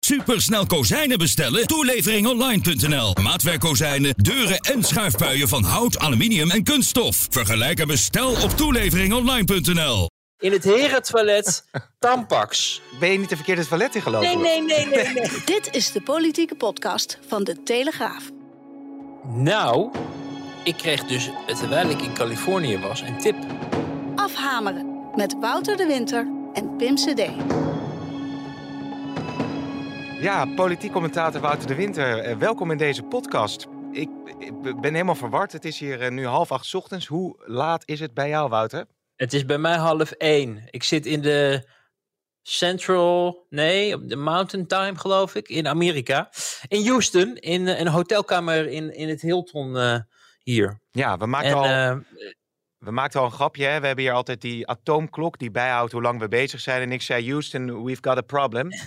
Supersnel kozijnen bestellen? Toeleveringonline.nl. Maatwerkkozijnen, deuren en schuifpuien van hout, aluminium en kunststof. Vergelijk en bestel op toeleveringonline.nl. In het herentoilet Tampax. Ben je niet de verkeerde toilet ingelopen? Nee, nee, nee, nee, nee. Dit is de politieke podcast van de Telegraaf. Nou, ik kreeg dus, terwijl ik in Californië was, een tip. Afhameren met Wouter de Winter en Pim CD. Ja, politiek commentator Wouter de Winter. eh, welkom in deze podcast. Ik, ik ben helemaal verward. Het is hier eh, nu half acht 's ochtends. Hoe laat is het bij jou, Wouter? Het is bij mij half één. Ik zit in de Central, nee, op de Mountain Time geloof ik, in Amerika. In Houston, in eh, een hotelkamer in, in het Hilton hier. Ja, we maakten, En al, we maakten al een grapje. Hè? We hebben hier altijd die atoomklok die bijhoudt hoe lang we bezig zijn. En ik zei, Houston, we've got a problem.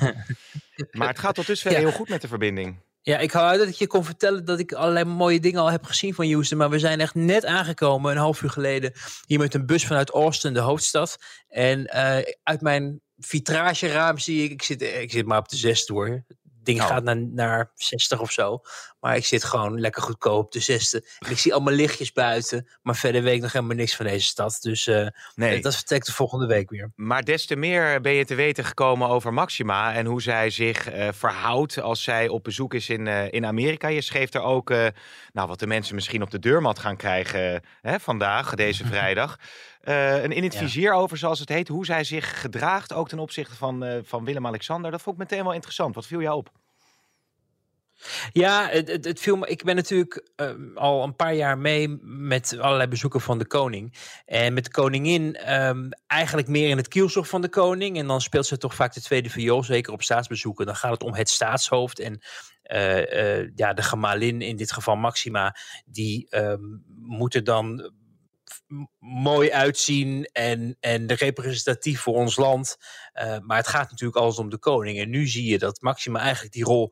maar het gaat tot dusver Ja. heel goed met de verbinding. Ja, ik hou uit dat ik je kon vertellen dat ik allerlei mooie dingen al heb gezien van Houston. Maar we zijn echt net aangekomen, een half uur geleden, hier met een bus vanuit Austin, de hoofdstad. En eh, uit mijn vitrageraam zie ik, ik zit, ik zit maar op de zesde hoor. Ding Oh. gaat naar, naar 60 of zo. Maar ik zit gewoon lekker goedkoop op de zesde. En ik zie allemaal lichtjes buiten. Maar verder weet ik nog helemaal niks van deze stad. Dus eh, Nee. dat vertel ik de volgende week weer. Maar des te meer ben je te weten gekomen over Maxima en hoe zij zich eh, verhoudt als zij op bezoek is in, eh, in Amerika. Je schreef er ook nou, wat de mensen misschien op de deurmat gaan krijgen hè, vandaag, deze vrijdag. Eh, een in het Ja. vizier over, zoals het heet, hoe zij zich gedraagt, ook ten opzichte van, eh, van Willem-Alexander. Dat vond ik meteen wel interessant. Wat viel jou op? Ja, het, het, het viel me. Ik ben natuurlijk ehm, al een paar jaar mee met allerlei bezoeken van de koning. En met de koningin ehm, eigenlijk meer in het kielzog van de koning. En dan speelt ze toch vaak de tweede viool, zeker op staatsbezoeken. Dan gaat het om het staatshoofd. En eh, ja, de gemalin, in dit geval Maxima, die ehm, moet er dan mooi uitzien en, en representatief voor ons land. Eh, maar het gaat natuurlijk alles om de koning. En nu zie je dat Maxima eigenlijk die rol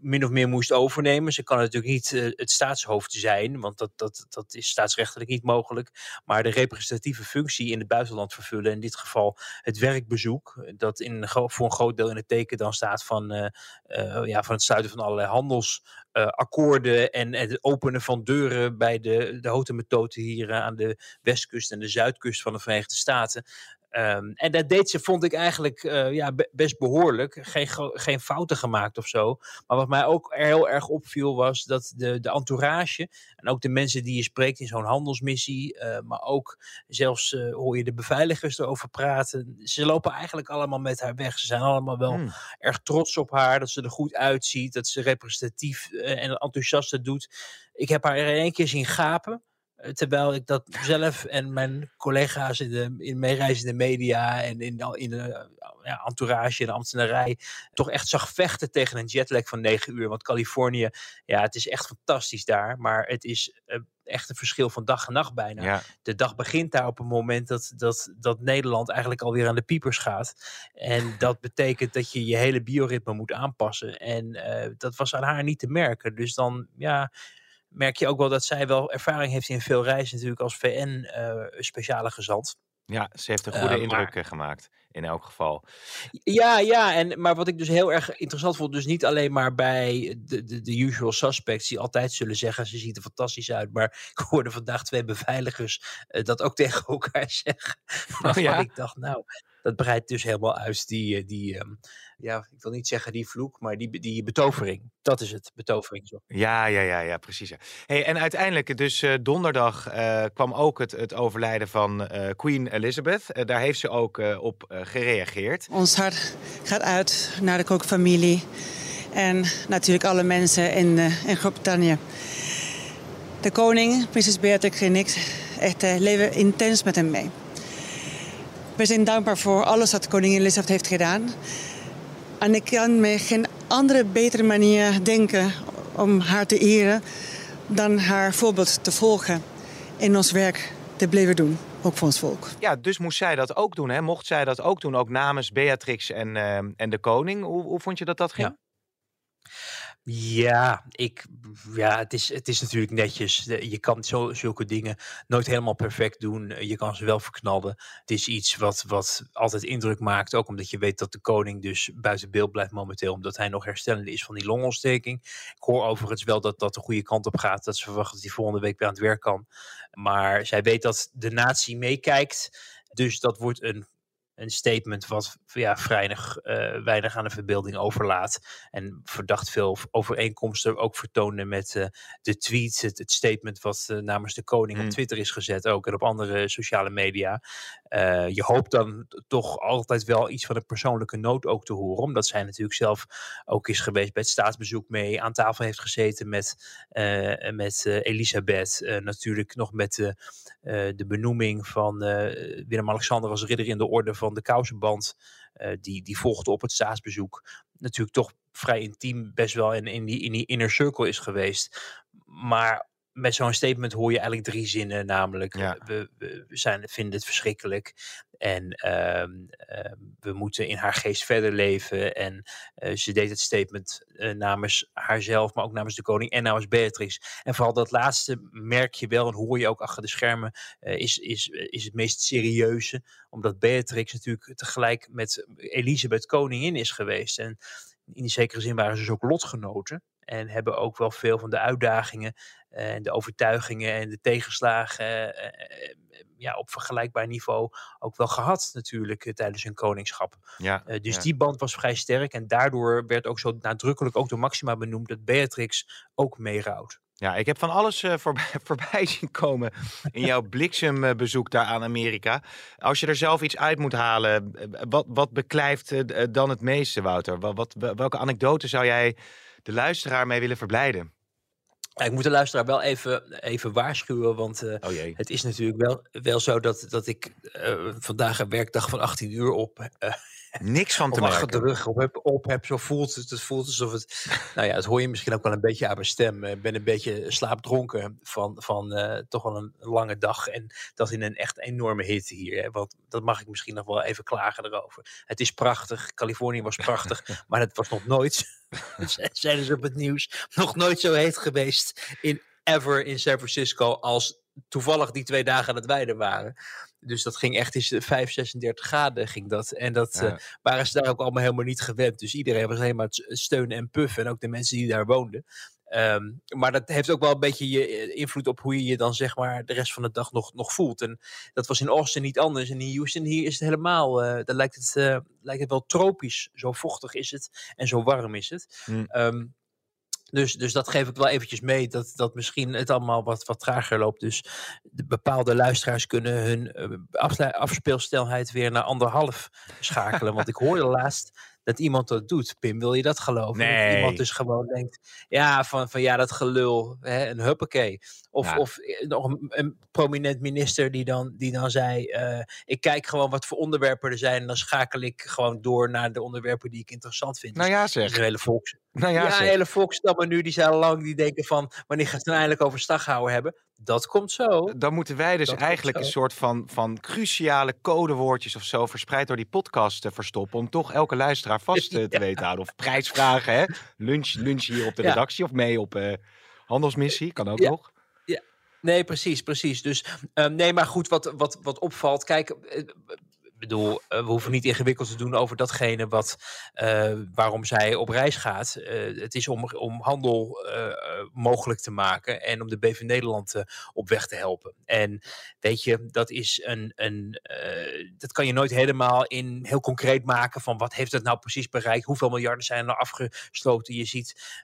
min of meer moest overnemen. Ze kan natuurlijk niet eh, het staatshoofd zijn, want dat, dat, dat is staatsrechtelijk niet mogelijk. Maar de representatieve functie in het buitenland vervullen, in dit geval het werkbezoek, dat in, voor een groot deel in het teken dan staat van, eh, eh, ja, van het sluiten van allerlei handelsakkoorden en, en het openen van deuren bij de, de houten hier aan de westkust en de zuidkust van de Verenigde Staten. Ehm, en dat deed ze, vond ik eigenlijk eh, ja, be- best behoorlijk. Geen, geen fouten gemaakt of zo. Maar wat mij ook heel erg opviel was dat de, de entourage en ook de mensen die je spreekt in zo'n handelsmissie, eh, maar ook zelfs eh, hoor je de beveiligers erover praten. Ze lopen eigenlijk allemaal met haar weg. Ze zijn allemaal wel Hmm. erg trots op haar, dat ze er goed uitziet, dat ze representatief en enthousiast doet. Ik heb haar er één keer zien gapen. Terwijl ik dat zelf en mijn collega's in de in meereizende media en in de, in de eh, ja, entourage en de ambtenarij toch echt zag vechten tegen een jetlag van negen uur. Want Californië, ja, het is echt fantastisch daar. Maar het is eh, echt een verschil van dag en nacht bijna Ja. de dag begint daar op het moment dat, dat, dat Nederland eigenlijk alweer aan de piepers gaat. En dat betekent dat je je hele bioritme moet aanpassen. En eh, dat was aan haar niet te merken. Dus dan ja, merk je ook wel dat zij wel ervaring heeft in veel reizen natuurlijk als VN-speciale gezant. ja, ze heeft een Eh, goede indruk eh, gemaakt, in elk geval. Ja, ja, en, maar wat ik dus heel erg interessant vond, dus niet alleen maar bij de, de, de usual suspects die altijd zullen zeggen, ze ziet er fantastisch uit, maar ik hoorde vandaag twee beveiligers eh, dat ook tegen elkaar zeggen. Waarvan ja? ik dacht, nou, dat breidt dus helemaal uit die, eh, die ehm, ja, ik wil niet zeggen die vloek, maar die, die betovering. Dat is het, betovering. Zo. Ja, ja, ja, ja, precies. ja. Hey, en uiteindelijk, dus eh, donderdag eh, kwam ook het, het overlijden van eh, Queen Elizabeth. Daar heeft ze ook eh, op eh, gereageerd. Ons hart gaat uit naar de kookfamilie en natuurlijk alle mensen in, eh, in Groot-Brittannië. De koning, prinses Beatrix en ik, echt leven intens met hem mee. We zijn dankbaar voor alles wat koningin Elizabeth heeft gedaan. En ik kan me geen andere betere manier denken om haar te eren dan haar voorbeeld te volgen in ons werk te blijven doen, ook voor ons volk. Ja, dus moest zij dat ook doen, hè? Mocht zij dat ook doen, ook namens Beatrix en, uh, en de koning. Hoe, hoe vond je dat dat ging? Ja. Ja, ik, ja het, is, het is natuurlijk netjes. Je kan zo, zulke dingen nooit helemaal perfect doen. Je kan ze wel verknallen. Het is iets wat, wat altijd indruk maakt. Ook omdat je weet dat de koning dus buiten beeld blijft momenteel. Omdat hij nog herstellende is van die longontsteking. Ik hoor overigens wel dat dat de goede kant op gaat. Dat ze verwachten dat hij volgende week weer aan het werk kan. Maar zij weet dat de natie meekijkt. Dus dat wordt een een statement wat ja, weinig, uh, weinig aan de verbeelding overlaat. En verdacht veel overeenkomsten ook vertoonde met uh, de tweets, het, het, statement wat uh, namens de koning op hmm. Twitter is gezet, ook en op andere sociale media. je hoopt dan toch altijd wel iets van een persoonlijke noot ook te horen, omdat zij natuurlijk zelf ook is geweest bij het staatsbezoek mee, aan tafel heeft gezeten met, met Elisabeth, natuurlijk nog met de, de benoeming van Willem-Alexander als ridder in de orde van de kousenband, uh, die, die volgde op het staatsbezoek, natuurlijk toch vrij intiem best wel in, in, die, in die inner circle is geweest. Maar met zo'n statement hoor je eigenlijk drie zinnen, namelijk we, we, zijn, vinden het verschrikkelijk en ehm, ehm, we moeten in haar geest verder leven. En uh, ze deed het statement uh, namens haarzelf, maar ook namens de koning en namens Beatrix. En vooral dat laatste merk je wel en hoor je ook achter de schermen, uh, is, is, is het meest serieuze, omdat Beatrix natuurlijk tegelijk met Elisabeth koningin is geweest. En in die zekere zin waren ze dus ook lotgenoten en hebben ook wel veel van de uitdagingen en de overtuigingen en de tegenslagen ja, op vergelijkbaar niveau ook wel gehad natuurlijk tijdens hun koningschap. Ja, dus die band was vrij sterk en daardoor werd ook zo nadrukkelijk ook door Maxima benoemd dat Beatrix ook meerouwt. Ja, ik heb van alles uh, voorbij, voorbij, zien komen in jouw bliksembezoek daar aan Amerika. Als je er zelf iets uit moet halen, wat, wat beklijft uh, dan het meeste, Wouter? Wat, wat, welke anekdote zou jij de luisteraar mee willen verblijden? Ik moet de luisteraar wel even, even waarschuwen, want uh, oh het is natuurlijk wel, wel zo dat, dat ik uh, vandaag een werkdag van 18 uur op uh, Niks van te merken. de rug op heb, op heb. Zo voelt het. Het voelt alsof het. Nou ja, het hoor je misschien ook wel een beetje aan mijn stem. Ik ben een beetje slaapdronken van, van uh, toch wel een lange dag. En dat in een echt enorme hitte hier. Hè. Want dat mag ik misschien nog wel even klagen erover. Het is prachtig. Californië was prachtig. maar het was nog nooit. zeiden ze op het nieuws. Nog nooit zo heet geweest in ever in San Francisco als toevallig die twee dagen dat wij er waren. Dus dat ging echt eens 5, 36 graden ging dat. En dat ja. uh, waren ze daar ook allemaal helemaal niet gewend. Dus iedereen was helemaal steunen en puffen. En ook de mensen die daar woonden. Um, maar dat heeft ook wel een beetje je eh, invloed op hoe je je dan zeg maar de rest van de dag nog, nog voelt. En dat was in Austin niet anders. En in Houston hier is het helemaal, uh, daar lijkt het, uh, lijkt het wel tropisch. Zo vochtig is het en zo warm is het. Mm. Um, dus, dus dat geef ik wel eventjes mee, dat, dat misschien het allemaal wat, wat trager loopt. Dus de bepaalde luisteraars kunnen hun afspeelstelheid weer naar anderhalf schakelen. Want ik hoorde laatst dat iemand dat doet. Pim, wil je dat geloven? Nee. Dat iemand dus gewoon denkt, ja, van, van ja, dat gelul, hè, een huppakee. Of, ja. of eh, nog een, een, prominent minister die dan, die dan zei, uh, ik kijk gewoon wat voor onderwerpen er zijn en dan schakel ik gewoon door naar de onderwerpen die ik interessant vind. Nou ja, zeg. Dus hele volks... Nou ja, ja hele volkstammen nu, die zijn lang, die denken van, wanneer gaat het nou eindelijk over staghouden hebben? Dat komt zo. Dan moeten wij dus dat eigenlijk een soort van, van cruciale codewoordjes of zo verspreid door die podcast te verstoppen. Om toch elke luisteraar vast te ja. weten houden. Of prijsvragen, hè? Lunch, lunch hier op de redactie ja. of mee op uh, handelsmissie. Kan ook nog. Ja. Nee, precies, precies. Dus um, nee, maar goed, wat, wat, wat opvalt. Kijk, bedoel, we hoeven niet ingewikkeld te doen over datgene wat, uh, waarom zij op reis gaat. Uh, het is om, om handel mogelijk te maken en om de BV Nederland op weg te helpen. En weet je, dat is een, een dat kan je nooit helemaal in heel concreet maken van wat heeft het nou precies bereikt, hoeveel miljarden zijn er afgesloten. Je ziet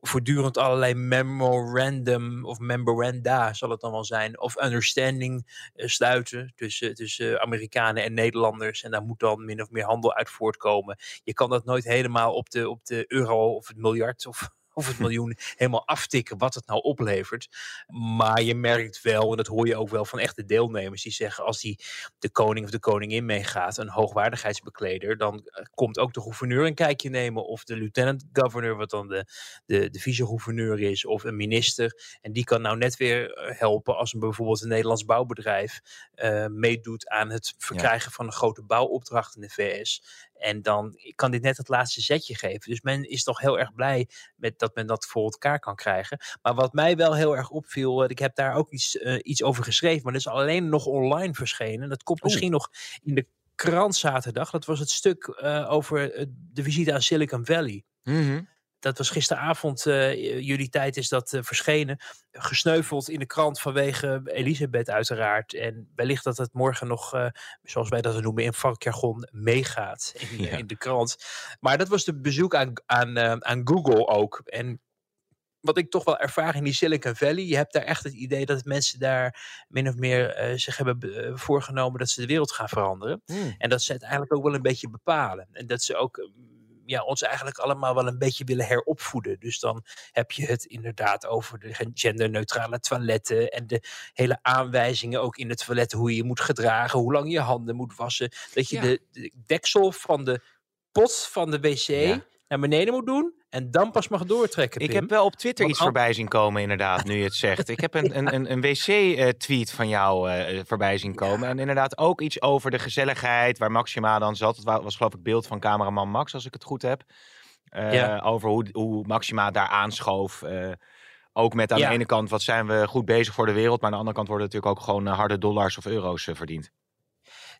voortdurend allerlei memorandum of memoranda zal het dan wel zijn, of understanding uh, sluiten tussen, tussen Amerikanen en Nederlanders. En daar moet dan min of meer handel uit voortkomen. Je kan dat nooit helemaal op de, op de euro of het miljard of of het miljoen helemaal aftikken wat het nou oplevert. Maar je merkt wel, en dat hoor je ook wel van echte deelnemers, die zeggen als die de koning of de koningin meegaat, een hoogwaardigheidsbekleder, dan eh, komt ook de gouverneur een kijkje nemen of de lieutenant governor, wat dan de, de, de vice-gouverneur is, of een minister. En die kan nou net weer eh, helpen als een, bijvoorbeeld een Nederlands bouwbedrijf uh, meedoet aan het verkrijgen van een grote bouwopdracht in de VS. En dan kan dit net het laatste zetje geven. Dus men is toch heel erg blij met dat men dat voor elkaar kan krijgen. Maar wat mij wel heel erg opviel, ik heb daar ook iets, uh, iets over geschreven, maar dat is alleen nog online verschenen. Dat komt misschien nog in de krant zaterdag. Dat was het stuk uh, over de visite aan Silicon Valley. Mm -hmm dat was gisteravond, uh, jullie tijd is dat uh, verschenen. Gesneuveld in de krant vanwege Elisabeth uiteraard. En wellicht dat het morgen nog, uh, zoals wij dat noemen in vakjargon, meegaat in, ja. in, de krant. Maar dat was de bezoek aan, aan, aan Google ook. En wat ik toch wel ervaar in die Silicon Valley. Je hebt daar echt het idee dat mensen daar min of meer zich hebben voorgenomen dat ze de wereld gaan veranderen. Mm. En dat ze het eigenlijk ook wel een beetje bepalen. En dat ze ook ja, ons eigenlijk allemaal wel een beetje willen heropvoeden. Dus dan heb je het inderdaad over de genderneutrale toiletten en de hele aanwijzingen ook in het toilet hoe je je moet gedragen, hoe lang je handen moet wassen. Dat je Ja. de, de deksel van de pot van de wc Ja. Naar beneden moet doen en dan pas mag doortrekken. Ik heb wel op Twitter Want iets voorbij zien komen, inderdaad, nu je het zegt. Ik heb een, een, een, een wc-tweet van jou eh, voorbij zien komen. En inderdaad ook iets over de gezelligheid, waar Maxima dan zat. Het wa- was geloof ik beeld van cameraman Max, als ik het goed heb. Eh, Ja. Over hoe, hoe Maxima daar aanschoof. eh, ook met aan de ene kant, wat zijn we goed bezig voor de wereld. Maar aan de andere kant worden natuurlijk ook gewoon harde dollars of euro's verdiend.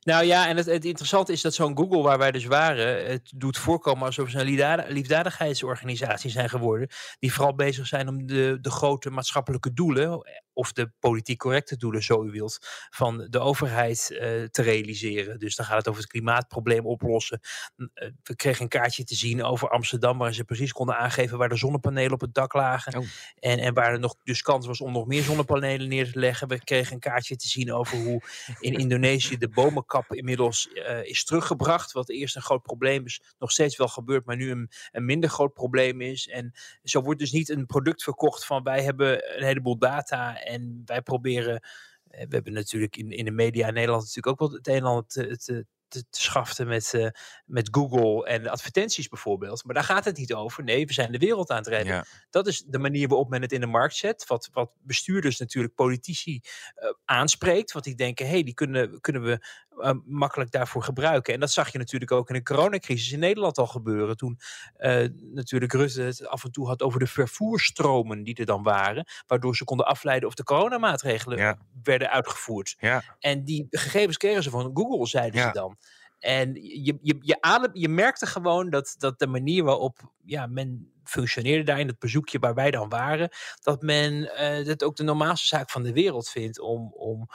Nou ja, en het, het interessante is dat zo'n Google waar wij dus waren, het doet voorkomen alsof ze een liefdad- liefdadigheidsorganisatie zijn geworden, die vooral bezig zijn om de, de grote maatschappelijke doelen, of de politiek correcte doelen, zo u wilt, van de overheid eh, te realiseren. Dus dan gaat het over het klimaatprobleem oplossen. Eh, We kregen een kaartje te zien over Amsterdam, waar ze precies konden aangeven waar de zonnepanelen op het dak lagen. Oh. En, en waar er nog dus kans was om nog meer zonnepanelen neer te leggen. We kregen een kaartje te zien over hoe in Indonesië de bomenkap inmiddels eh, is teruggebracht. Wat eerst een groot probleem is, nog steeds wel gebeurt, maar nu een, een minder groot probleem is. En zo wordt dus niet een product verkocht van wij hebben een heleboel data en wij proberen. eh, We hebben natuurlijk in, in de media in Nederland natuurlijk ook wel het een en ander te, te, te, te schaften met, eh, met Google en advertenties bijvoorbeeld. Maar daar gaat het niet over. Nee, we zijn de wereld aan het redden. Ja. Dat is de manier waarop men het in de markt zet. Wat, wat bestuurders natuurlijk politici aanspreekt. Want die denken, hé, hey, die kunnen, kunnen we eh, makkelijk daarvoor gebruiken. En dat zag je natuurlijk ook in de coronacrisis in Nederland al gebeuren. Toen eh, natuurlijk Rutte het af en toe had over de vervoerstromen die er dan waren. Waardoor ze konden afleiden of de coronamaatregelen Ja. werden uitgevoerd. Ja. En die gegevens kregen ze van Google, zeiden Ja. ze dan. En je, je, je, adem, je merkte gewoon dat, dat de manier waarop ja, men functioneerde daar in het bezoekje waar wij dan waren, dat men eh het ook de normaalste zaak van de wereld vindt om, om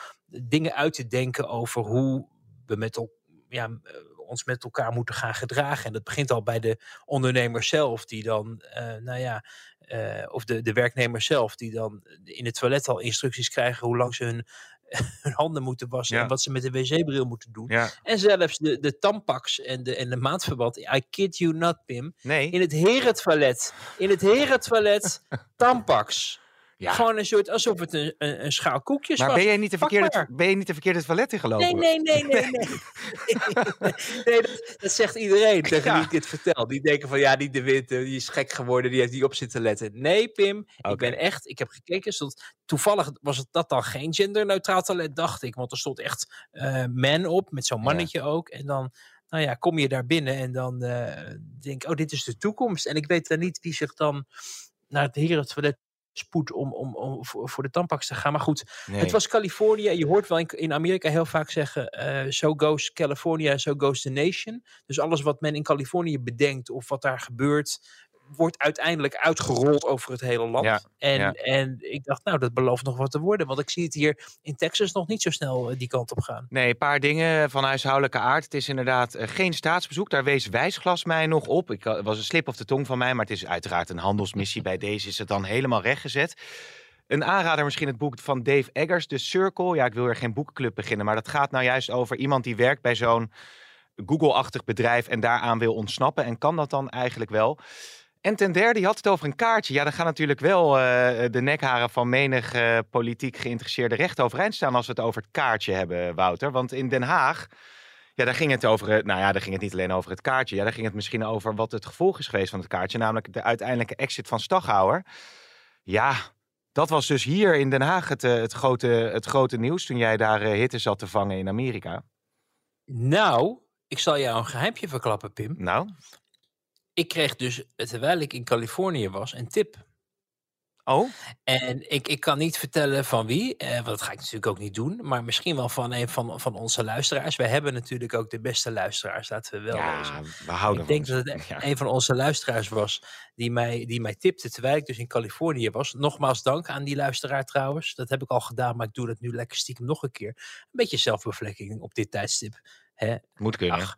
dingen uit te denken over hoe we met ja, eh, ons met elkaar moeten gaan gedragen. En dat begint al bij de ondernemer zelf, die dan, eh, nou ja, eh, of de, de werknemer zelf, die dan in het toilet al instructies krijgen hoe lang ze hun, hun handen moeten wassen Ja. en wat ze met de wc-bril moeten doen. ja. En zelfs de, de tampax en de, en de maandverband. I kid you not, Pim. Nee. In het herentoilet. In het herentoilet. Tampax. Ja. Gewoon een soort, alsof het een, een, een schaal koekjes Maar was. ben jij niet de verkeerde, maar. ben je niet de verkeerde toilet ingelopen? Nee, nee, nee, nee, nee. nee dat, dat zegt iedereen tegen Ja. wie ik dit vertel. Die denken van, ja, die de Witte, die is gek geworden, die heeft niet op zitten letten. Nee, Pim, ik ben echt, ik heb gekeken, stond, toevallig was het dat dan geen genderneutraal toilet, dacht ik. Want er stond echt eh man op, met zo'n Ja. mannetje ook. En dan, nou ja, kom je daar binnen en dan eh, denk ik, oh, dit is de toekomst. En ik weet dan niet wie zich dan naar het herentoilet spoedt om, om, om voor, voor de tampax te gaan. Maar goed, Nee. het was Californië. Je hoort wel in, in Amerika heel vaak zeggen: eh so goes California, so goes the nation. Dus alles wat men in Californië bedenkt of wat daar gebeurt, wordt uiteindelijk uitgerold over het hele land. Ja, en, ja. en ik dacht, nou, dat belooft nog wat te worden. Want ik zie het hier in Texas nog niet zo snel eh, die kant op gaan. Nee, een paar dingen van huishoudelijke aard. Het is inderdaad eh, geen staatsbezoek. Daar wees Wijsglas mij nog op. Ik, eh, was een slip of de tong van mij, maar het is uiteraard een handelsmissie. Bij deze is het dan helemaal rechtgezet. Een aanrader misschien het boek van Dave Eggers, The Circle. Ja, ik wil er geen boekenclub beginnen, maar dat gaat nou juist over iemand die werkt bij zo'n Google-achtig bedrijf en daaraan wil ontsnappen. En kan dat dan eigenlijk wel? En ten derde, je had het over een kaartje. Ja, dan gaan natuurlijk wel uh, de nekharen van menig uh, politiek geïnteresseerde recht overeind staan als we het over het kaartje hebben, Wouter. Want in Den Haag, ja, daar ging het over, nou ja, daar ging het niet alleen over het kaartje. Ja, daar ging het misschien over wat het gevolg is geweest van het kaartje, namelijk de uiteindelijke exit van Staghouwer. Ja, dat was dus hier in Den Haag het, het, grote, het grote nieuws toen jij daar hitte zat te vangen in Amerika. Nou, ik zal jou een geheimje verklappen, Pim. Nou? Ik kreeg dus, terwijl ik in Californië was, een tip. Oh? En ik, ik kan niet vertellen van wie, eh, want dat ga ik natuurlijk ook niet doen. Maar misschien wel van een van, van onze luisteraars. Wij hebben natuurlijk ook de beste luisteraars, laten we wel ja, we houden Ik denk dat het een van onze luisteraars was die mij, die mij tipte terwijl ik dus in Californië was. Nogmaals dank aan die luisteraar trouwens. Dat heb ik al gedaan, maar ik doe dat nu lekker stiekem nog een keer. Een beetje zelfbevlekking op dit tijdstip. Hè? Moet kunnen. Ach,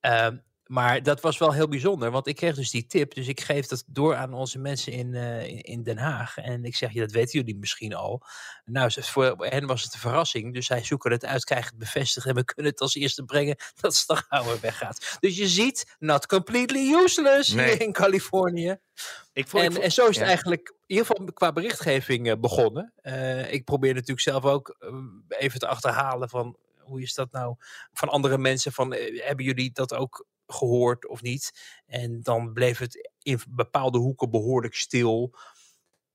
uh, maar dat was wel heel bijzonder, want ik kreeg dus die tip. Dus ik geef dat door aan onze mensen in, uh, in Den Haag. En ik zeg, je, dat weten jullie misschien al. Nou, voor hen was het een verrassing. Dus zij zoeken het uit, krijgen het bevestigd. En we kunnen het als eerste brengen dat Staghouwer weggaat. Dus je ziet, not completely useless nee. hier in Californië. Ik voel, en, ik voel, en zo is het eigenlijk in ieder geval qua berichtgeving uh, begonnen. Uh, ik probeer natuurlijk zelf ook even te achterhalen van hoe is dat nou van andere mensen? Van, hebben jullie dat ook gehoord of niet. En dan bleef het in bepaalde hoeken behoorlijk stil.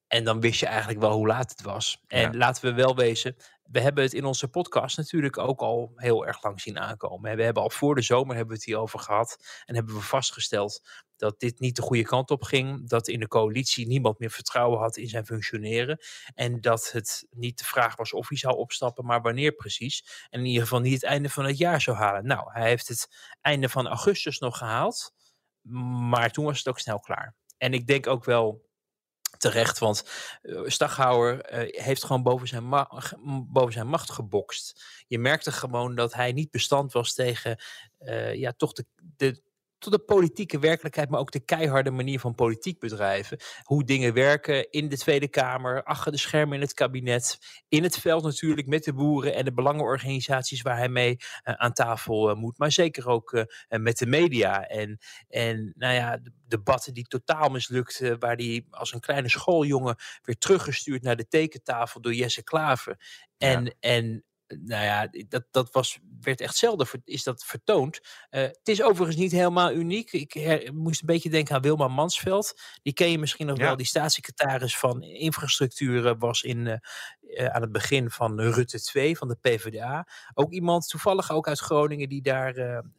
En dan wist je eigenlijk wel hoe laat het was. En laten we wel wezen, we hebben het in onze podcast natuurlijk ook al heel erg lang zien aankomen. We hebben al voor de zomer hebben we het hierover gehad. En hebben we vastgesteld dat dit niet de goede kant op ging. Dat in de coalitie niemand meer vertrouwen had in zijn functioneren. En dat het niet de vraag was of hij zou opstappen, maar wanneer precies. En in ieder geval niet het einde van het jaar zou halen. Nou, hij heeft het einde van augustus nog gehaald. Maar toen was het ook snel klaar. En ik denk ook wel terecht, want uh, Staghouwer uh, heeft gewoon boven zijn, boven zijn macht gebokst. Je merkte gewoon dat hij niet bestand was tegen uh, ja, toch de, de, tot de politieke werkelijkheid, maar ook de keiharde manier van politiek bedrijven. Hoe dingen werken in de Tweede Kamer, achter de schermen in het kabinet, in het veld natuurlijk met de boeren en de belangenorganisaties waar hij mee uh, aan tafel uh, moet, maar zeker ook uh, met de media. En, en nou ja, debatten die totaal mislukten, waar hij als een kleine schooljongen werd teruggestuurd naar de tekentafel door Jesse Klaver. En, ja. en nou ja, dat, dat was, werd echt zelden is dat vertoond. Uh, het is overigens niet helemaal uniek. Ik her, moest een beetje denken aan Wilma Mansveld. Die ken je misschien nog ja. wel. Die staatssecretaris van infrastructuur was in, uh, uh, aan het begin van Rutte 2 van de PvdA. Ook iemand, toevallig ook uit Groningen, die daar een,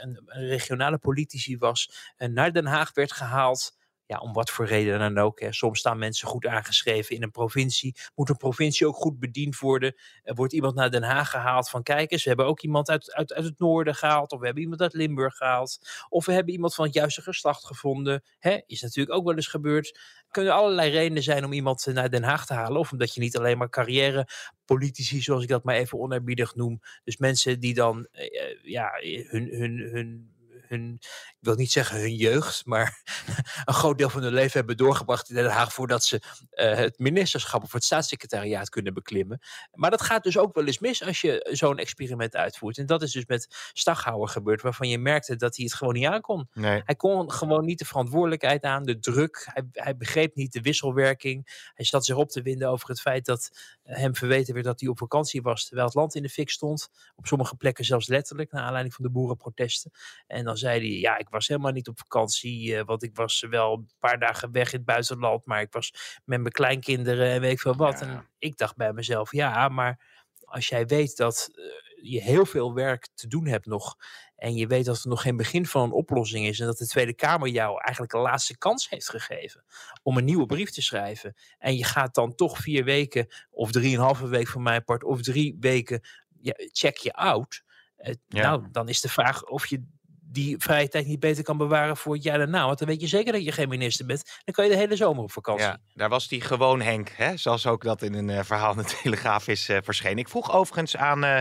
een, regionale politici was. naar Den Haag werd gehaald ja, om wat voor reden dan ook. Hè. Soms staan mensen goed aangeschreven in een provincie. Moet een provincie ook goed bediend worden? Er wordt iemand naar Den Haag gehaald van kijk eens, we hebben ook iemand uit, uit, uit het noorden gehaald. Of we hebben iemand uit Limburg gehaald. Of we hebben iemand van het juiste geslacht gevonden. Hè, is natuurlijk ook wel eens gebeurd. Er kunnen allerlei redenen zijn om iemand naar Den Haag te halen. Of omdat je niet alleen maar carrière politici, zoals ik dat maar even oneerbiedig noem. Dus mensen die dan uh, ja, hun, hun, hun hun, ik wil niet zeggen hun jeugd, maar een groot deel van hun leven hebben doorgebracht in Den Haag voordat ze uh, het ministerschap of het staatssecretariaat kunnen beklimmen. Maar dat gaat dus ook wel eens mis als je zo'n experiment uitvoert. En dat is dus met Staghouwer gebeurd, waarvan je merkte dat hij het gewoon niet aankon. Nee. Hij kon gewoon niet de verantwoordelijkheid aan, de druk. Hij, hij begreep niet de wisselwerking. Hij zat zich op te winden over het feit dat hem verweten werd dat hij op vakantie was terwijl het land in de fik stond. Op sommige plekken zelfs letterlijk, naar aanleiding van de boerenprotesten. En dan zei hij, ja, ik was helemaal niet op vakantie, uh, want ik was wel een paar dagen weg in het buitenland, maar ik was met mijn kleinkinderen en weet ik veel wat. Ja. En ik dacht bij mezelf, ja, maar als jij weet dat uh, je heel veel werk te doen hebt nog en je weet dat er nog geen begin van een oplossing is en dat de Tweede Kamer jou eigenlijk een laatste kans heeft gegeven om een nieuwe brief te schrijven en je gaat dan toch vier weken of drieënhalve week van mijn part of drie weken ja, check je out. Uh, ja. Nou, dan is de vraag of je die vrije tijd niet beter kan bewaren voor het jaar daarna. Want dan weet je zeker dat je geen minister bent. Dan kan je de hele zomer op vakantie. Ja, daar was die gewoon Henk, hè? zoals ook dat in een uh, verhaal in de Telegraaf is uh, verschenen. Ik vroeg overigens aan uh,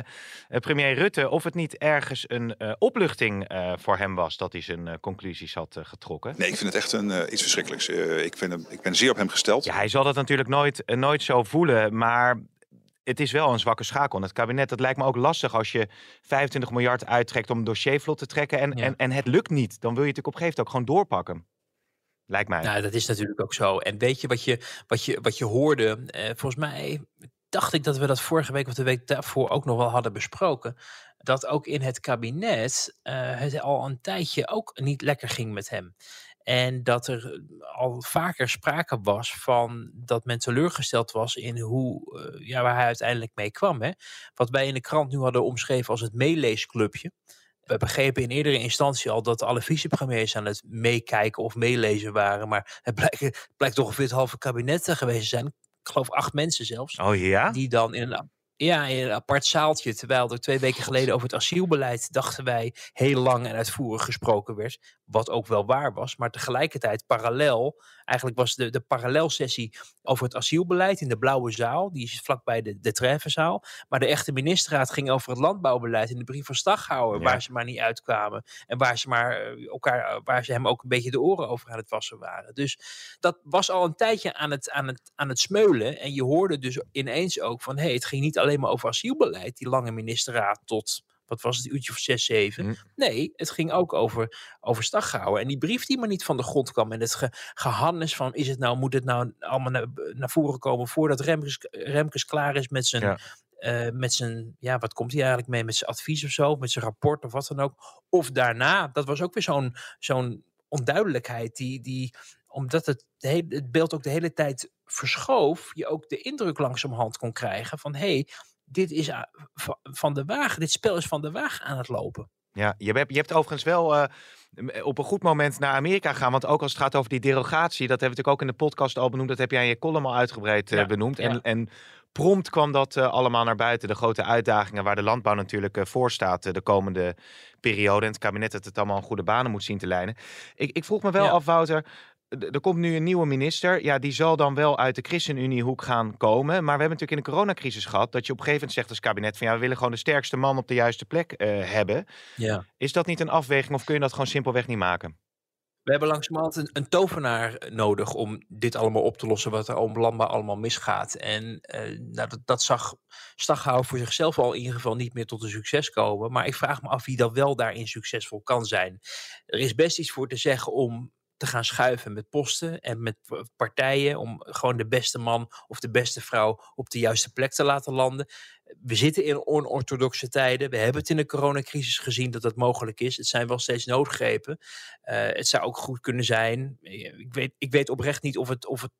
premier Rutte of het niet ergens een opluchting voor hem was dat hij zijn conclusies had getrokken. Nee, ik vind het echt een, iets verschrikkelijks. ik, vind hem, ik ben zeer op hem gesteld. Ja, hij zal dat natuurlijk nooit, nooit zo voelen, maar het is wel een zwakke schakel. En het kabinet, dat lijkt me ook lastig als je 25 miljard uittrekt om een dossier vlot te trekken en, ja. en, en het lukt niet. Dan wil je natuurlijk op een gegeven moment ook gewoon doorpakken. Lijkt mij. Nou, dat is natuurlijk ook zo. En weet je wat je, wat je, wat je hoorde? Eh, volgens mij dacht ik dat we dat vorige week of de week daarvoor ook nog wel hadden besproken. Dat ook in het kabinet uh, het al een tijdje ook niet lekker ging met hem. En dat er al vaker sprake was van dat men teleurgesteld was in hoe, uh, ja, waar hij uiteindelijk mee kwam. Hè? Wat wij in de krant nu hadden omschreven als het meeleesclubje. We begrepen in eerdere instantie al dat alle vicepremiers aan het meekijken of meelezen waren. Maar het blijkt, het blijkt toch ongeveer het halve kabinet geweest te zijn. Ik geloof acht mensen zelfs. Oh ja? Die dan in een ja, in een apart zaaltje. Terwijl er twee weken geleden over het asielbeleid, dachten wij, heel lang en uitvoerig gesproken werd. Wat ook wel waar was. Maar tegelijkertijd parallel, eigenlijk was de, de parallelsessie over het asielbeleid in de Blauwe Zaal. Die is vlakbij de, de Treffenzaal. Maar de echte ministerraad ging over het landbouwbeleid in de brief van Staghouwer. Ja. Waar ze maar niet uitkwamen. En waar ze, maar eh, elkaar, waar ze hem ook een beetje de oren over aan het wassen waren. Dus dat was al een tijdje aan het, aan het, aan het smeulen. En je hoorde dus ineens ook van, hé, hey, het ging niet alleen maar over asielbeleid. Die lange ministerraad tot wat was het, uurtje of zes, zeven. Mm. Nee, het ging ook over, over. En die brief die maar niet van de grond kwam. En het ge, gehannes van, is het nou, moet het nou allemaal naar, naar voren komen voordat Remkes, Remkes klaar is met zijn... Ja. Uh, met zijn, ja, wat komt hij eigenlijk mee? Met zijn advies of zo, met zijn rapport of wat dan ook. Of daarna, dat was ook weer zo'n zo'n onduidelijkheid die, die omdat het, het beeld ook de hele tijd verschoof, je ook de indruk langzamerhand kon krijgen van hé, hey, dit is van de wagen, dit spel is van de wagen aan het lopen. Ja, je hebt, je hebt overigens wel uh, op een goed moment naar Amerika gaan. Want ook als het gaat over die derogatie, dat hebben we natuurlijk ook in de podcast al benoemd. Dat heb jij in je column al uitgebreid uh, ja, benoemd. Ja. En, en prompt kwam dat uh, allemaal naar buiten. De grote uitdagingen waar de landbouw natuurlijk voor staat de komende periode. En het kabinet dat het allemaal in goede banen moet zien te leiden. Ik, ik vroeg me wel ja. af, Wouter er komt nu een nieuwe minister. Ja, die zal dan wel uit de ChristenUnie-hoek gaan komen. Maar we hebben natuurlijk in de coronacrisis gehad dat je op een gegeven moment zegt als kabinet van ja, we willen gewoon de sterkste man op de juiste plek uh, hebben. Ja. Is dat niet een afweging of kun je dat gewoon simpelweg niet maken? We hebben langzamerhand een, een tovenaar nodig om dit allemaal op te lossen wat er om landbouw allemaal misgaat. En uh, nou, dat, dat zag Staghouwer voor zichzelf al in ieder geval niet meer tot een succes komen. Maar ik vraag me af wie dat wel daarin succesvol kan zijn. Er is best iets voor te zeggen om te gaan schuiven met posten en met partijen om gewoon de beste man of de beste vrouw op de juiste plek te laten landen. We zitten in onorthodoxe tijden. We hebben het in de coronacrisis gezien dat dat mogelijk is. Het zijn wel steeds noodgrepen. Uh, het zou ook goed kunnen zijn. Ik weet, ik weet oprecht niet of het, of het